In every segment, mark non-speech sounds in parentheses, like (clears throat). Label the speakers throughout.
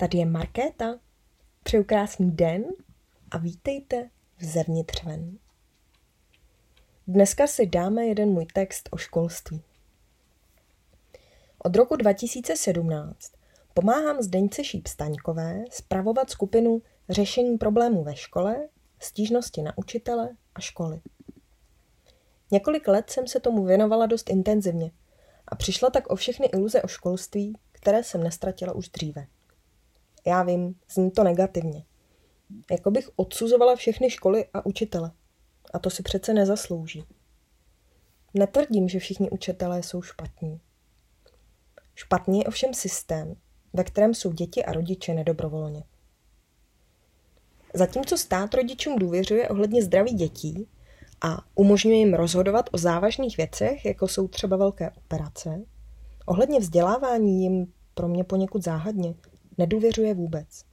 Speaker 1: Tady je Markéta. Přeju krásný den a vítejte v Zevnitř ven. Dneska si dáme jeden můj text o školství. Od roku 2017 pomáhám Zdeňce Šíp-Staňkové spravovat skupinu Řešení problémů ve škole, stížnosti na učitele a školy. Několik let jsem se tomu věnovala dost intenzivně a přišla tak o všechny iluze o školství, které jsem nestratila už dříve. Já vím, zní to negativně. Jako bych odsuzovala všechny školy a učitele. A to si přece nezaslouží. Netvrdím, že všichni učitelé jsou špatní. Špatný je ovšem systém, ve kterém jsou děti a rodiče nedobrovolně. Zatímco stát rodičům důvěřuje ohledně zdraví dětí a umožňuje jim rozhodovat o závažných věcech, jako jsou třeba velké operace, ohledně vzdělávání jim pro mě poněkud záhadně nedůvěřuje vůbec.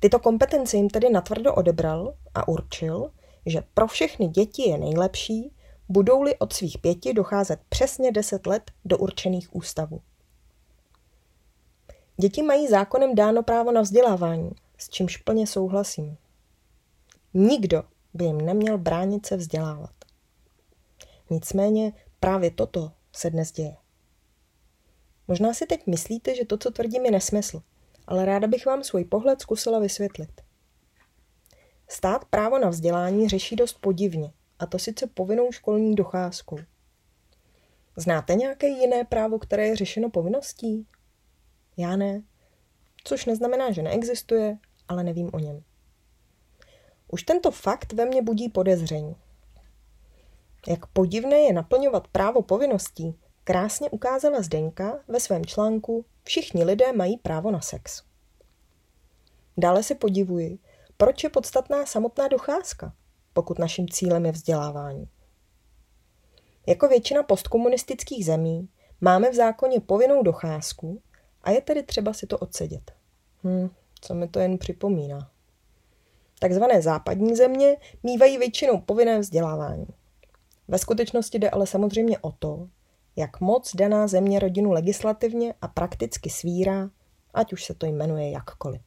Speaker 1: Tyto kompetence jim tedy natvrdo odebral a určil, že pro všechny děti je nejlepší, budou-li od svých pěti docházet přesně deset let do určených ústavů. Děti mají zákonem dáno právo na vzdělávání, s čímž plně souhlasím. Nikdo by jim neměl bránit se vzdělávat. Nicméně právě toto se dnes děje. Možná si teď myslíte, že to, co tvrdím, je nesmysl, ale ráda bych vám svůj pohled zkusila vysvětlit. Stát právo na vzdělání řeší dost podivně, a to sice povinnou školní docházkou. Znáte nějaké jiné právo, které je řešeno povinností? Já ne. Což neznamená, že neexistuje, ale nevím o něm. Už tento fakt ve mně budí podezření. Jak podivné je naplňovat právo povinností, krásně ukázala Zdeňka ve svém článku Všichni lidé mají právo na sex. Dále se podivuji, proč je podstatná samotná docházka, pokud naším cílem je vzdělávání. Jako většina postkomunistických zemí máme v zákoně povinnou docházku a je tedy třeba si to odsedět. Hm, co mi to jen připomíná. Takzvané západní země mývají většinou povinné vzdělávání. Ve skutečnosti jde ale samozřejmě o to, jak moc daná země rodinu legislativně a prakticky svírá, ať už se to jmenuje jakkoliv.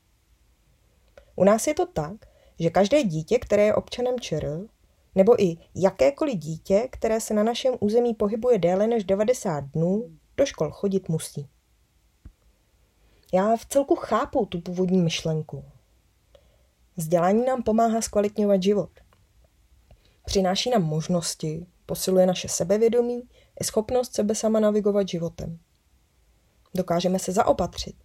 Speaker 1: U nás je to tak, že každé dítě, které je občanem ČR, nebo i jakékoliv dítě, které se na našem území pohybuje déle než 90 dnů, do škol chodit musí. Já v celku chápu tu původní myšlenku. Vzdělání nám pomáhá zkvalitňovat život. Přináší nám možnosti, posiluje naše sebevědomí schopnost sebe sama navigovat životem. Dokážeme se zaopatřit.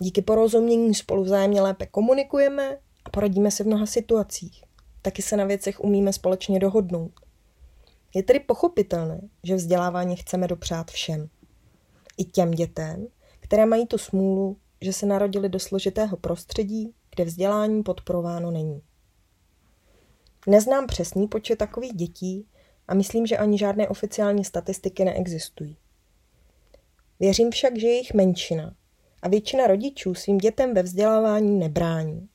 Speaker 1: Díky porozumění spolu vzájemně lépe komunikujeme a poradíme se v mnoha situacích. Taky se na věcech umíme společně dohodnout. Je tedy pochopitelné, že vzdělávání chceme dopřát všem. I těm dětem, které mají tu smůlu, že se narodili do složitého prostředí, kde vzdělání podporováno není. Neznám přesný počet takových dětí a myslím, že ani žádné oficiální statistiky neexistují. Věřím však, že je jich menšina a většina rodičů svým dětem ve vzdělávání nebrání.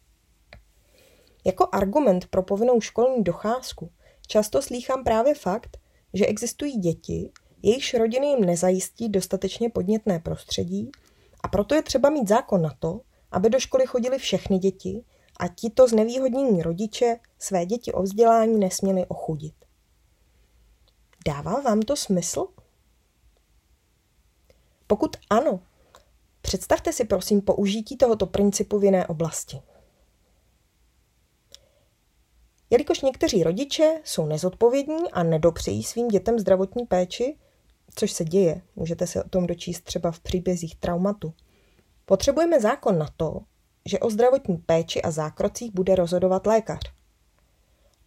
Speaker 1: Jako argument pro povinnou školní docházku často slýchám právě fakt, že existují děti, jejichž rodiny jim nezajistí dostatečně podnětné prostředí a proto je třeba mít zákon na to, aby do školy chodili všechny děti a tito znevýhodnění rodiče své děti o vzdělání nesměli ochudit. Dává vám to smysl? Pokud ano, představte si prosím použití tohoto principu v jiné oblasti. Jelikož někteří rodiče jsou nezodpovědní a nedopřejí svým dětem zdravotní péči, což se děje, můžete se o tom dočíst třeba v příbězích traumatu, potřebujeme zákon na to, že o zdravotní péči a zákrocích bude rozhodovat lékař.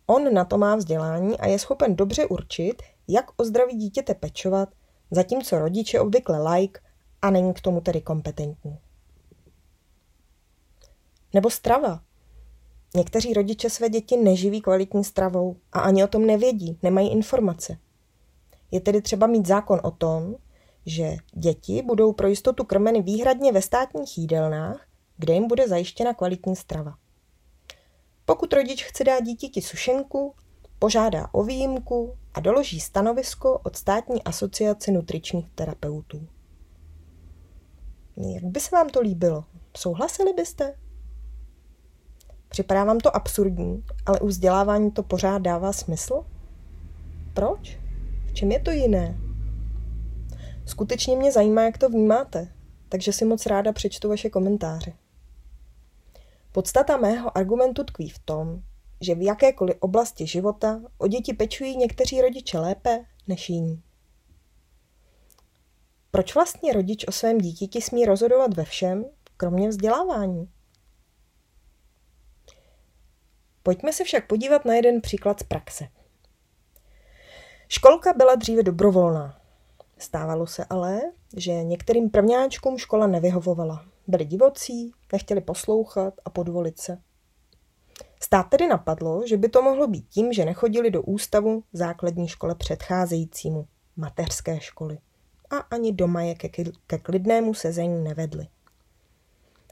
Speaker 1: On na to má vzdělání a je schopen dobře určit, jak o zdraví dítěte pečovat, zatímco rodič je obvykle like a není k tomu tedy kompetentní. Nebo strava. Někteří rodiče své děti neživí kvalitní stravou a ani o tom nevědí, nemají informace. Je tedy třeba mít zákon o tom, že děti budou pro jistotu krmeny výhradně ve státních jídelnách, kde jim bude zajištěna kvalitní strava. Pokud rodič chce dát dítěti sušenku, požádá o výjimku a doloží stanovisko od státní asociace nutričních terapeutů. Jak by se vám to líbilo? Souhlasili byste? Připadá vám to absurdní, ale u vzdělávání to pořád dává smysl? Proč? V čem je to jiné? Skutečně mě zajímá, jak to vnímáte, takže si moc ráda přečtu vaše komentáře. Podstata mého argumentu tkví v tom, že v jakékoliv oblasti života o děti pečují někteří rodiče lépe než jiní. Proč vlastně rodič o svém dítěti smí rozhodovat ve všem, kromě vzdělávání? Pojďme se však podívat na jeden příklad z praxe. Školka byla dříve dobrovolná. Stávalo se ale, že některým prvňáčkům škola nevyhovovala. Byli divocí, nechtěli poslouchat a podvolit se. Stát tedy napadlo, že by to mohlo být tím, že nechodili do ústavu základní škole předcházejícímu, mateřské školy. A ani doma je ke, ke klidnému sezení nevedli.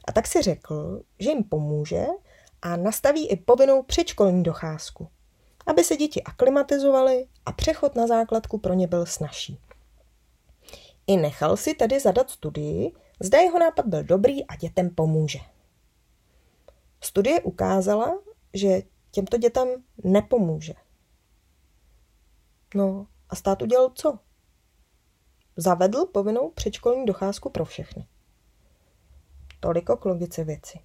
Speaker 1: A tak si řekl, že jim pomůže a nastaví i povinnou předškolní docházku, aby se děti aklimatizovaly a přechod na základku pro ně byl snažší. I nechal si tedy zadat studii, zda jeho nápad byl dobrý a dětem pomůže. Studie ukázala, že těmto dětem nepomůže. No a stát udělal co? Zavedl povinnou předškolní docházku pro všechny. Toliko k logice věci.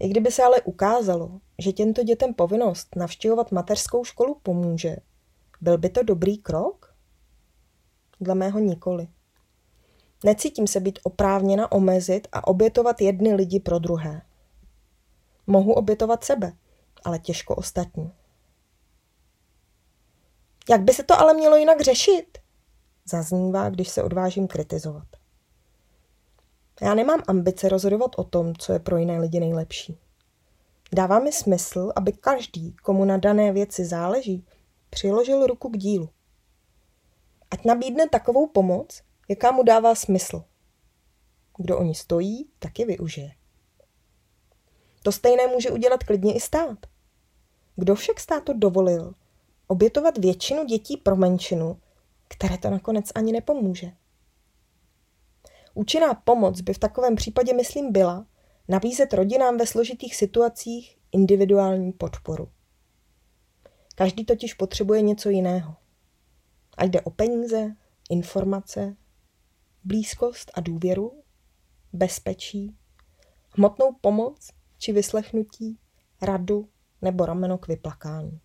Speaker 1: I kdyby se ale ukázalo, že těmto dětem povinnost navštěvovat mateřskou školu pomůže, byl by to dobrý krok? Dle mého nikoli. Necítím se být oprávněna omezit a obětovat jedny lidi pro druhé. Mohu obětovat sebe, ale těžko ostatní. Jak by se to ale mělo jinak řešit? Zaznívá, když se odvážím kritizovat. Já nemám ambice rozhodovat o tom, co je pro jiné lidi nejlepší. Dává mi smysl, aby každý, komu na dané věci záleží, přiložil ruku k dílu. Ať nabídne takovou pomoc, jaká mu dává smysl. Kdo o ní stojí, taky využije. To stejné může udělat klidně i stát. Kdo však státu dovolil obětovat většinu dětí pro menšinu, které to nakonec ani nepomůže? Účinná pomoc by v takovém případě, myslím, byla nabízet rodinám ve složitých situacích individuální podporu. Každý totiž potřebuje něco jiného. Ať jde o peníze, informace, blízkost a důvěru, bezpečí, hmotnou pomoc či vyslechnutí, radu nebo rameno k vyplakání.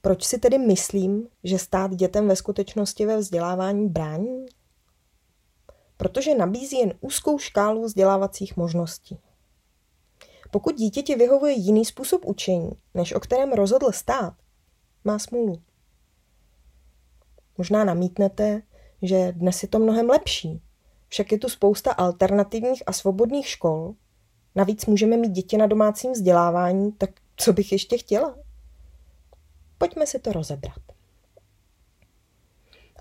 Speaker 1: Proč si tedy myslím, že stát dětem ve skutečnosti ve vzdělávání brání? Protože nabízí jen úzkou škálu vzdělávacích možností. Pokud dítěti vyhovuje jiný způsob učení, než o kterém rozhodl stát, má smůlu. Možná namítnete, že dnes je to mnohem lepší. Však je tu spousta alternativních a svobodných škol. Navíc můžeme mít děti na domácím vzdělávání, tak co bych ještě chtěla? Pojďme si to rozebrat.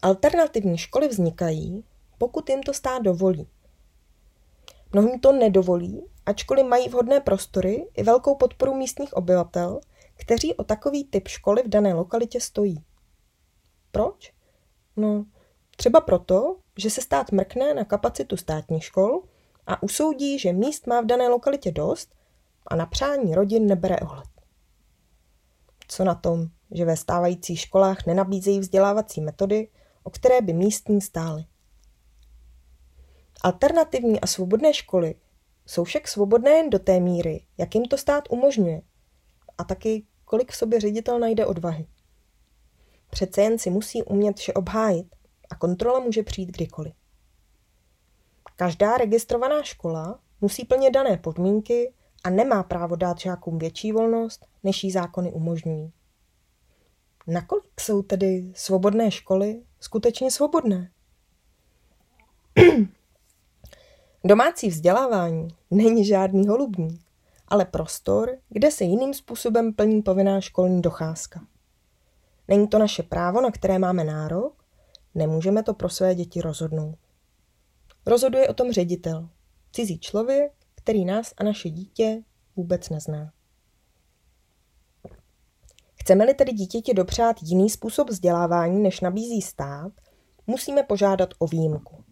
Speaker 1: Alternativní školy vznikají, pokud jim to stát dovolí. Mnohým to nedovolí, ačkoliv mají vhodné prostory i velkou podporu místních obyvatel, kteří o takový typ školy v dané lokalitě stojí. Proč? No, třeba proto, že se stát mrkne na kapacitu státních škol a usoudí, že míst má v dané lokalitě dost a na přání rodin nebere ohled. Co na tom, že ve stávajících školách nenabízejí vzdělávací metody, o které by místní stály? Alternativní a svobodné školy jsou však svobodné jen do té míry, jak jim to stát umožňuje. A taky, kolik v sobě ředitel najde odvahy. Přece jen si musí umět vše obhájit a kontrola může přijít kdykoliv. Každá registrovaná škola musí plnit dané podmínky a nemá právo dát žákům větší volnost, než jí zákony umožňují. Nakolik jsou tedy svobodné školy skutečně svobodné? (clears throat) Domácí vzdělávání není žádný holubník, ale prostor, kde se jiným způsobem plní povinná školní docházka. Není to naše právo, na které máme nárok, nemůžeme to pro své děti rozhodnout. Rozhoduje o tom ředitel, cizí člověk, který nás a naše dítě vůbec nezná. Chceme-li tedy dítěti dopřát jiný způsob vzdělávání, než nabízí stát, musíme požádat o výjimku.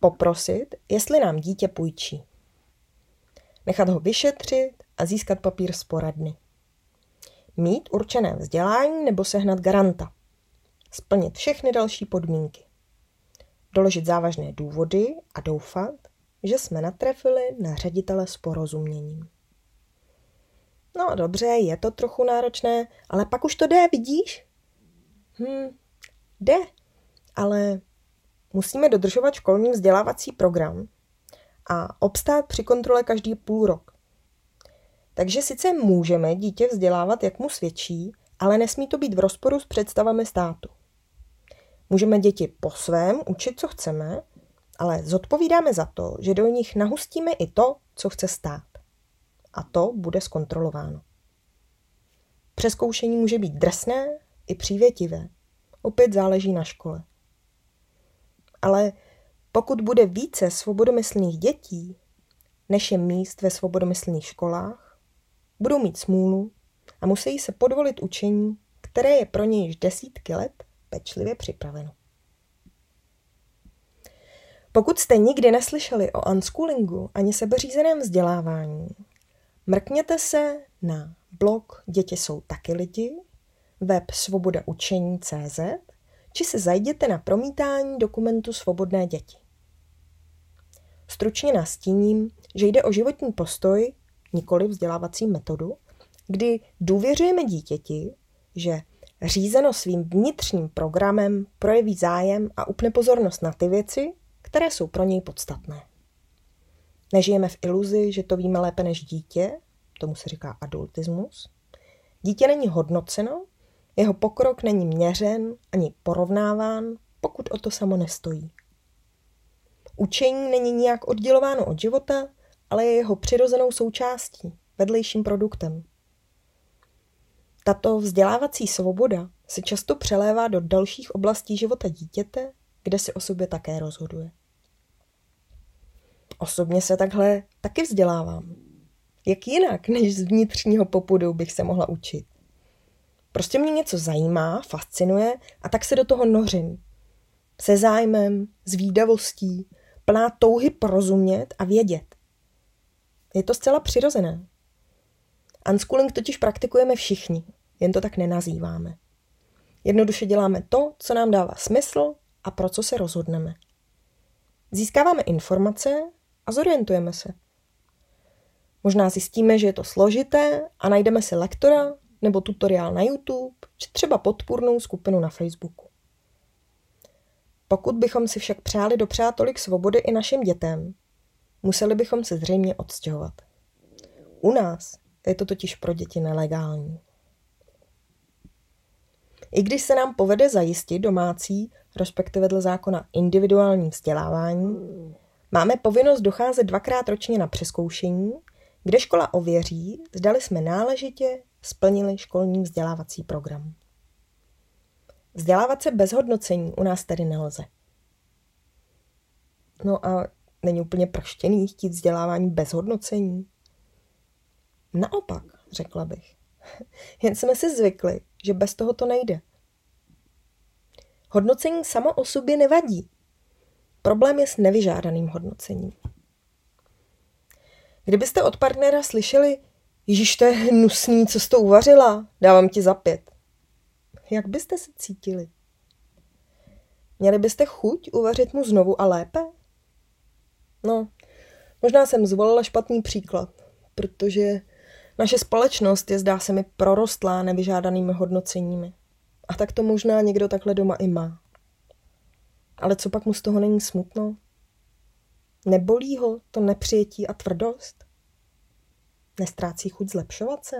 Speaker 1: Poprosit, jestli nám dítě půjčí. Nechat ho vyšetřit a získat papír z poradny. Mít určené vzdělání nebo sehnat garanta. Splnit všechny další podmínky. Doložit závažné důvody a doufat, že jsme natrefili na ředitele s porozuměním. No dobře, je to trochu náročné, ale pak už to jde, vidíš? Hm, jde, ale musíme dodržovat školní vzdělávací program a obstát při kontrole každý půl rok. Takže sice můžeme dítě vzdělávat, jak mu svědčí, ale nesmí to být v rozporu s představami státu. Můžeme děti po svém učit, co chceme, ale zodpovídáme za to, že do nich nahustíme i to, co chce stát. A to bude zkontrolováno. Přeskoušení může být drsné i přívětivé. Opět záleží na škole. Ale pokud bude více svobodomyslných dětí, než je míst ve svobodomyslných školách, budou mít smůlu a musí se podvolit učení, které je pro ně již desítky let pečlivě připraveno. Pokud jste nikdy neslyšeli o unschoolingu ani sebeřízeném vzdělávání, mrkněte se na blog Děti jsou taky lidi, web Svoboda učení CZ, či se zajděte na promítání dokumentu Svobodné děti. Stručně nastíním, že jde o životní postoj, nikoli vzdělávací metodu, kdy důvěřujeme dítěti, že řízeno svým vnitřním programem projeví zájem a upne pozornost na ty věci, které jsou pro něj podstatné. Nežijeme v iluzi, že to víme lépe než dítě, tomu se říká adultismus. Dítě není hodnoceno, jeho pokrok není měřen ani porovnáván, pokud o to samo nestojí. Učení není nijak oddělováno od života, ale je jeho přirozenou součástí, vedlejším produktem. Tato vzdělávací svoboda se často přelévá do dalších oblastí života dítěte, kde si o sobě také rozhoduje. Osobně se takhle taky vzdělávám. Jak jinak, než z vnitřního popudu bych se mohla učit? Prostě mě něco zajímá, fascinuje a tak se do toho nořím. Se zájmem, s výdavostí, plná touhy porozumět a vědět. Je to zcela přirozené. Unschooling totiž praktikujeme všichni, jen to tak nenazýváme. Jednoduše děláme to, co nám dává smysl a pro co se rozhodneme. Získáváme informace a zorientujeme se. Možná zjistíme, že je to složité a najdeme si lektora nebo tutoriál na YouTube, či třeba podpůrnou skupinu na Facebooku. Pokud bychom si však přáli dopřát tolik svobody i našim dětem, museli bychom se zřejmě odstěhovat. U nás je to totiž pro děti nelegální. I když se nám povede zajistit domácí, respektive dle zákona individuální vzdělávání, máme povinnost docházet dvakrát ročně na přeskoušení, kde škola ověří, zdali jsme náležitě splnili školní vzdělávací program. Vzdělávat se bez hodnocení u nás tedy nelze. No a není úplně proštěný chtít vzdělávání bez hodnocení? Naopak, řekla bych. Jen jsme si zvykli, že bez toho to nejde. Hodnocení samo o sobě nevadí. Problém je s nevyžádaným hodnocením. Kdybyste od partnera slyšeli, Ježíš, to je hnusný, co jsi to uvařila, dávám ti za pět. Jak byste se cítili? Měli byste chuť uvařit mu znovu a lépe? No, možná jsem zvolila špatný příklad, protože naše společnost je, zdá se mi, prorostlá nevyžádanými hodnoceními. A tak to možná někdo takhle doma i má. Ale co pak mu z toho není smutno? Nebolí ho to nepřijetí a tvrdost? Nestrácí chuť zlepšovat se?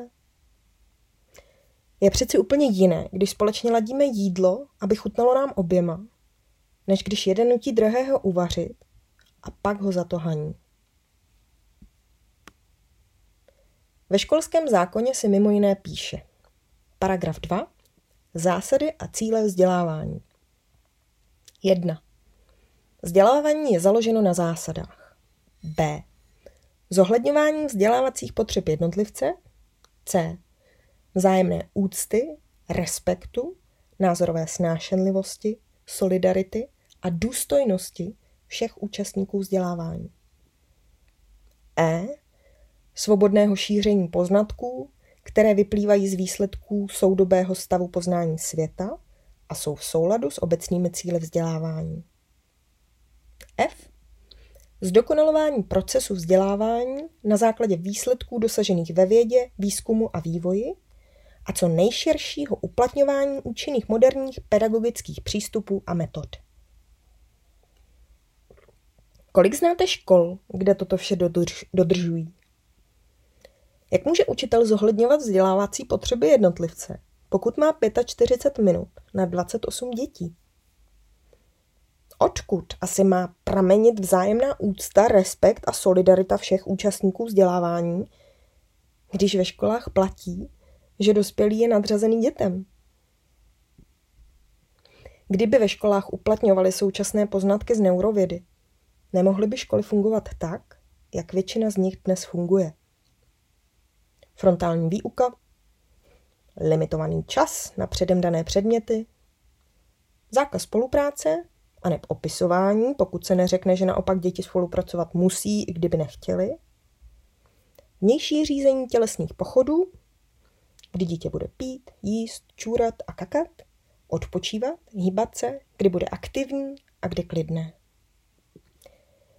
Speaker 1: Je přeci úplně jiné, když společně ladíme jídlo, aby chutnalo nám oběma, než když jeden nutí druhého uvařit a pak ho za to haní. Ve školském zákoně se mimo jiné píše Paragraf 2. Zásady a cíle vzdělávání. 1. Vzdělávání je založeno na zásadách. B. Zohledňování vzdělávacích potřeb jednotlivce. C. Vzájemné úcty, respektu, názorové snášenlivosti, solidarity a důstojnosti všech účastníků vzdělávání. E. Svobodného šíření poznatků, které vyplývají z výsledků soudobého stavu poznání světa a jsou v souladu s obecnými cíly vzdělávání. F. Zdokonalování procesu vzdělávání na základě výsledků dosažených ve vědě, výzkumu a vývoji a co nejširšího uplatňování účinných moderních pedagogických přístupů a metod. Kolik znáte škol, kde toto vše dodrž, dodržují? Jak může učitel zohledňovat vzdělávací potřeby jednotlivce, pokud má 45 minut na 28 dětí? Odkud asi má pramenit vzájemná úcta, respekt a solidarita všech účastníků vzdělávání, když ve školách platí, že dospělý je nadřazený dětem? Kdyby ve školách uplatňovali současné poznatky z neurovědy, nemohly by školy fungovat tak, jak většina z nich dnes funguje. Frontální výuka, limitovaný čas na předem dané předměty, zákaz spolupráce a neb opisování, pokud se neřekne, že naopak děti spolupracovat musí, i kdyby nechtěli. Vnější řízení tělesných pochodů, kdy dítě bude pít, jíst, čůrat a kakat, odpočívat, hýbat se, kdy bude aktivní a kdy klidné.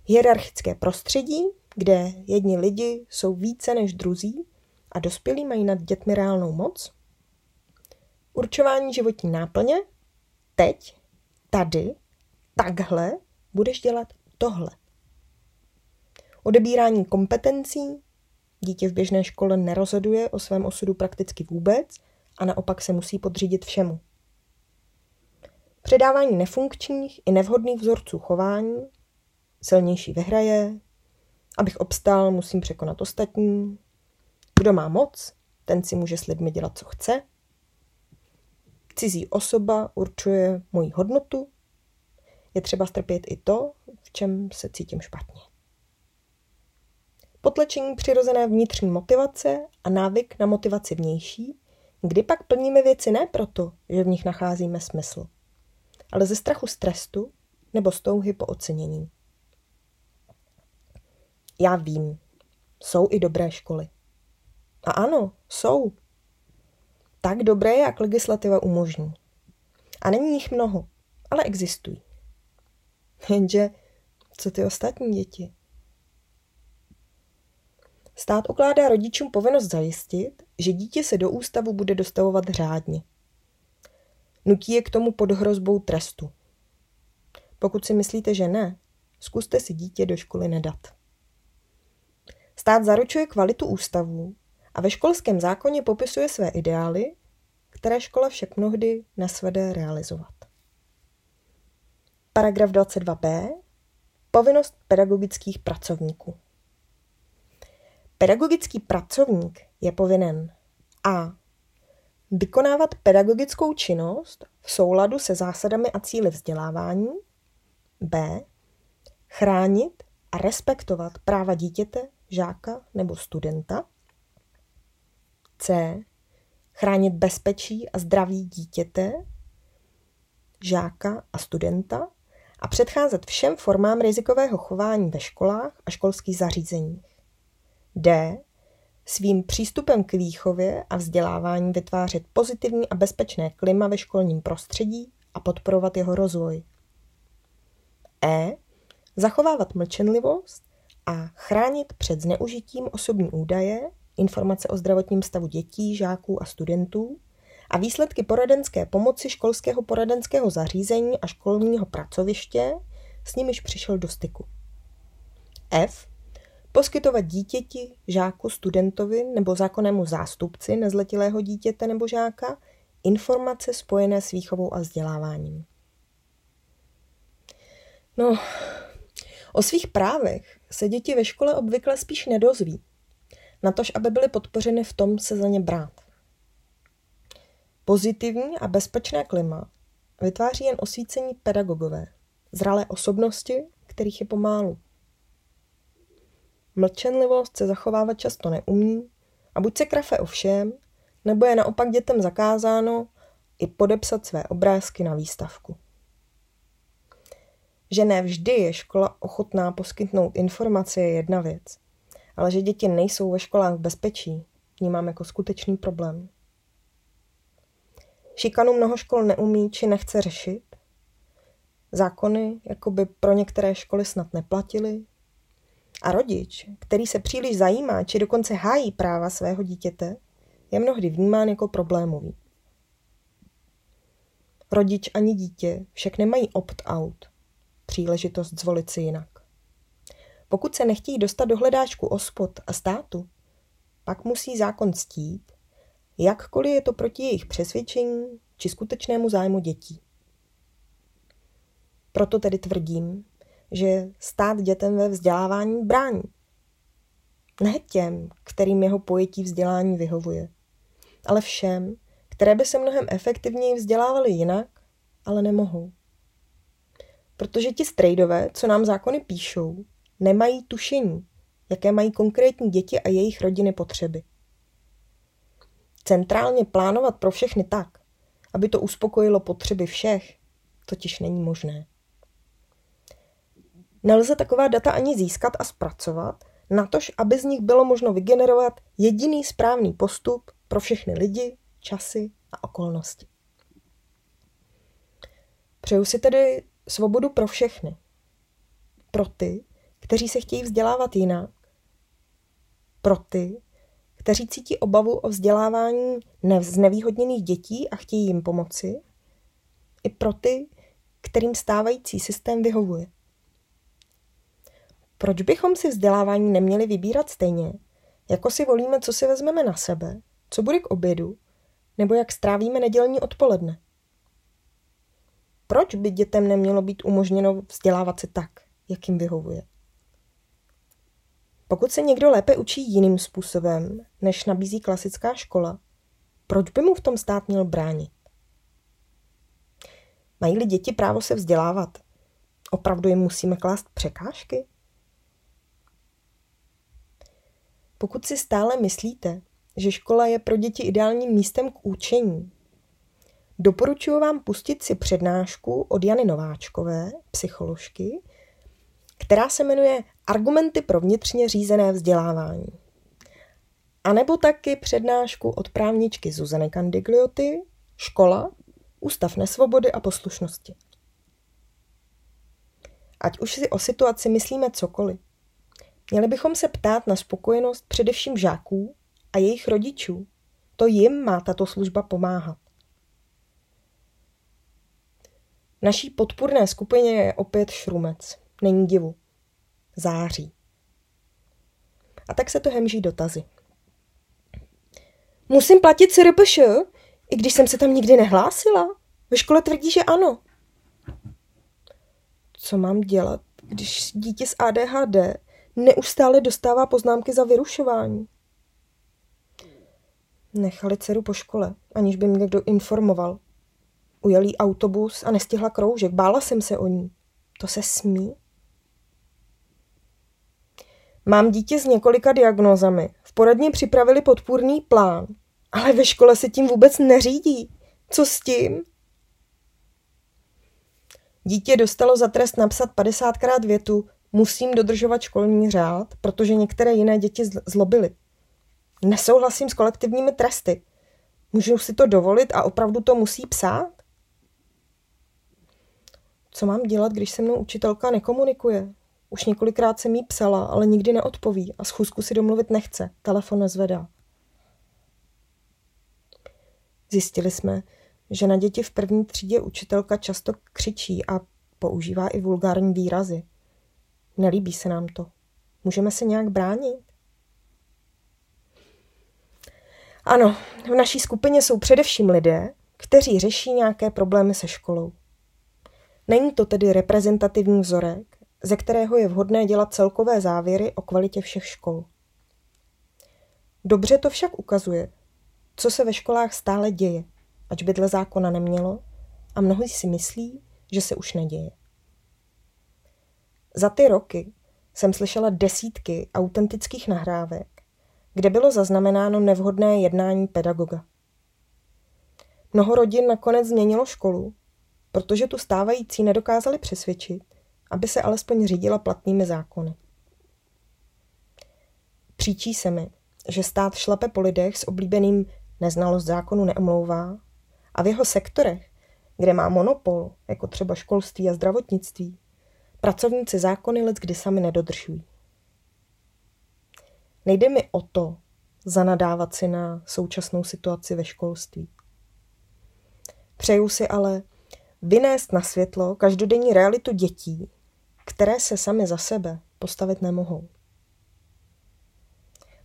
Speaker 1: Hierarchické prostředí, kde jedni lidi jsou více než druzí a dospělí mají nad dětmi reálnou moc. Určování životní náplně, teď, tady, takhle, budeš dělat tohle. Odebírání kompetencí, dítě v běžné škole nerozhoduje o svém osudu prakticky vůbec a naopak se musí podřídit všemu. Předávání nefunkčních i nevhodných vzorců chování, silnější vyhraje, abych obstál, musím překonat ostatní. Kdo má moc, ten si může s lidmi dělat, co chce. Cizí osoba určuje moji hodnotu. Je třeba strpět i to, v čem se cítím špatně. Potlačení přirozené vnitřní motivace a návyk na motivaci vnější, kdy pak plníme věci ne proto, že v nich nacházíme smysl, ale ze strachu z trestu nebo z touhy po ocenění. Já vím, jsou i dobré školy. A ano, jsou. Tak dobré, jak legislativa umožní. A není jich mnoho, ale existují. Jenže, co ty ostatní děti? Stát ukládá rodičům povinnost zajistit, že dítě se do ústavu bude dostavovat řádně. Nutí je k tomu pod hrozbou trestu. Pokud si myslíte, že ne, zkuste si dítě do školy nedat. Stát zaručuje kvalitu ústavů a ve školském zákoně popisuje své ideály, které škola však mnohdy nesvede realizovat. Paragraf 22b. Povinnost pedagogických pracovníků. Pedagogický pracovník je povinen a. Vykonávat pedagogickou činnost v souladu se zásadami a cíly vzdělávání. b. Chránit a respektovat práva dítěte žáka nebo studenta. C. Chránit bezpečí a zdraví dítěte, žáka a studenta a předcházet všem formám rizikového chování ve školách a školských zařízeních. D. Svým přístupem k výchově a vzdělávání vytvářet pozitivní a bezpečné klima ve školním prostředí a podporovat jeho rozvoj. E. Zachovávat mlčenlivost a chránit před zneužitím osobní údaje, informace o zdravotním stavu dětí, žáků a studentů a výsledky poradenské pomoci školského poradenského zařízení a školního pracoviště, s nimiž přišel do styku. F. Poskytovat dítěti, žáku, studentovi nebo zákonnému zástupci nezletilého dítěte nebo žáka informace spojené s výchovou a vzděláváním. No, O svých právech se děti ve škole obvykle spíš nedozví, natož aby byly podpořeny v tom se za ně brát. Pozitivní a bezpečné klima vytváří jen osvícení pedagogové, zralé osobnosti, kterých je pomálu. Mlčenlivost se zachovávat často neumí a buď se krafe o všem, nebo je naopak dětem zakázáno i podepsat své obrázky na výstavku. že ne vždy je škola ochotná poskytnout informace je jedna věc, ale že děti nejsou ve školách v bezpečí, vnímám jako skutečný problém. Šikanu mnoho škol neumí či nechce řešit. Zákony jako by pro některé školy snad neplatily. A rodič, který se příliš zajímá či dokonce hájí práva svého dítěte, je mnohdy vnímán jako problémový. Rodič ani dítě však nemají opt-out, příležitost zvolit si jinak. Pokud se nechtějí dostat do hledáčku ospod a státu, pak musí zákon ctít, jakkoliv je to proti jejich přesvědčení či skutečnému zájmu dětí. Proto tedy tvrdím, že stát dětem ve vzdělávání brání. Ne těm, kterým jeho pojetí vzdělání vyhovuje, ale všem, které by se mnohem efektivněji vzdělávaly jinak, ale nemohou. Protože ti strejdové, co nám zákony píšou, nemají tušení, jaké mají konkrétní děti a jejich rodiny potřeby. Centrálně plánovat pro všechny tak, aby to uspokojilo potřeby všech, totiž není možné. Nelze taková data ani získat a zpracovat, natož aby z nich bylo možno vygenerovat jediný správný postup pro všechny lidi, časy a okolnosti. Přeju si tedy svobodu pro všechny. Pro ty, kteří se chtějí vzdělávat jinak. Pro ty, kteří cítí obavu o vzdělávání znevýhodněných dětí a chtějí jim pomoci. I pro ty, kterým stávající systém vyhovuje. Proč bychom si vzdělávání neměli vybírat stejně, jako si volíme, co si vezmeme na sebe, co bude k obědu, nebo jak strávíme nedělní odpoledne? Proč by dětem nemělo být umožněno vzdělávat se tak, jak jim vyhovuje? Pokud se někdo lépe učí jiným způsobem, než nabízí klasická škola, proč by mu v tom stát měl bránit? Mají-li děti právo se vzdělávat, opravdu jim musíme klást překážky? Pokud si stále myslíte, že škola je pro děti ideálním místem k učení, doporučuji vám pustit si přednášku od Jany Nováčkové, psycholožky, která se jmenuje Argumenty pro vnitřně řízené vzdělávání. A nebo taky přednášku od právničky Zuzany Candiglioty, Škola, Ústav nesvobody a poslušnosti. Ať už si o situaci myslíme cokoliv, měli bychom se ptát na spokojenost především žáků a jejich rodičů. To jim má tato služba pomáhat. Naší podpůrné skupině je opět šrumec. Není divu. Září. A tak se to hemží dotazy. Musím platit SRPŠ, i když jsem se tam nikdy nehlásila. Ve škole tvrdí, že ano. Co mám dělat, když dítě s ADHD neustále dostává poznámky za vyrušování? Nechali dceru po škole, aniž by mě někdo informoval. Ujel jí autobus a nestihla kroužek. Bála jsem se o ní. To se smí? Mám dítě s několika diagnózami. V poradně připravili podpůrný plán, ale ve škole se tím vůbec neřídí. Co s tím? Dítě dostalo za trest napsat 50krát větu musím dodržovat školní řád, protože některé jiné děti zlobily. Nesouhlasím s kolektivními tresty. Můžu si to dovolit a opravdu to musí psát? Co mám dělat, když se mnou učitelka nekomunikuje? Už několikrát jsem jí psala, ale nikdy neodpoví a schůzku si domluvit nechce. Telefon nezvedá. Zjistili jsme, že na děti v první třídě učitelka často křičí a používá i vulgární výrazy. Nelíbí se nám to. Můžeme se nějak bránit? Ano, v naší skupině jsou především lidé, kteří řeší nějaké problémy se školou. Není to tedy reprezentativní vzorek, ze kterého je vhodné dělat celkové závěry o kvalitě všech škol. Dobře to však ukazuje, co se ve školách stále děje, ač by dle zákona nemělo, a mnohdy si myslí, že se už neděje. Za ty roky jsem slyšela desítky autentických nahrávek, kde bylo zaznamenáno nevhodné jednání pedagoga. Mnoho rodin nakonec změnilo školu, protože tu stávající nedokázali přesvědčit, aby se alespoň řídila platnými zákony. Příčí se mi, že stát šlape po lidech s oblíbeným neznalost zákonu neomlouvá a v jeho sektorech, kde má monopol, jako třeba školství a zdravotnictví, pracovníci zákony let kdy sami nedodržují. Nejde mi o to zanadávat si na současnou situaci ve školství. Přeju si ale vynést na světlo každodenní realitu dětí, které se sami za sebe postavit nemohou.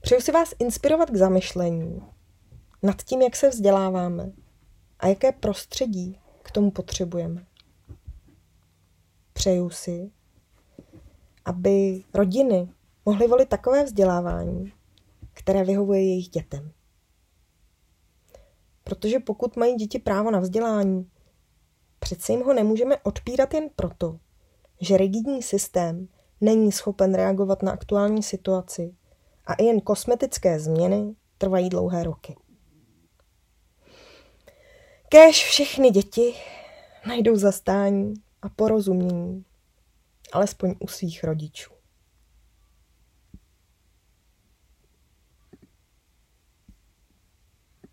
Speaker 1: Přeju si vás inspirovat k zamyšlení nad tím, jak se vzděláváme a jaké prostředí k tomu potřebujeme. Přeju si, aby rodiny mohly volit takové vzdělávání, které vyhovuje jejich dětem. Protože pokud mají děti právo na vzdělání, přece jim ho nemůžeme odpírat jen proto, že rigidní systém není schopen reagovat na aktuální situaci a i jen kosmetické změny trvají dlouhé roky. Kéž všechny děti najdou zastání a porozumění, alespoň u svých rodičů.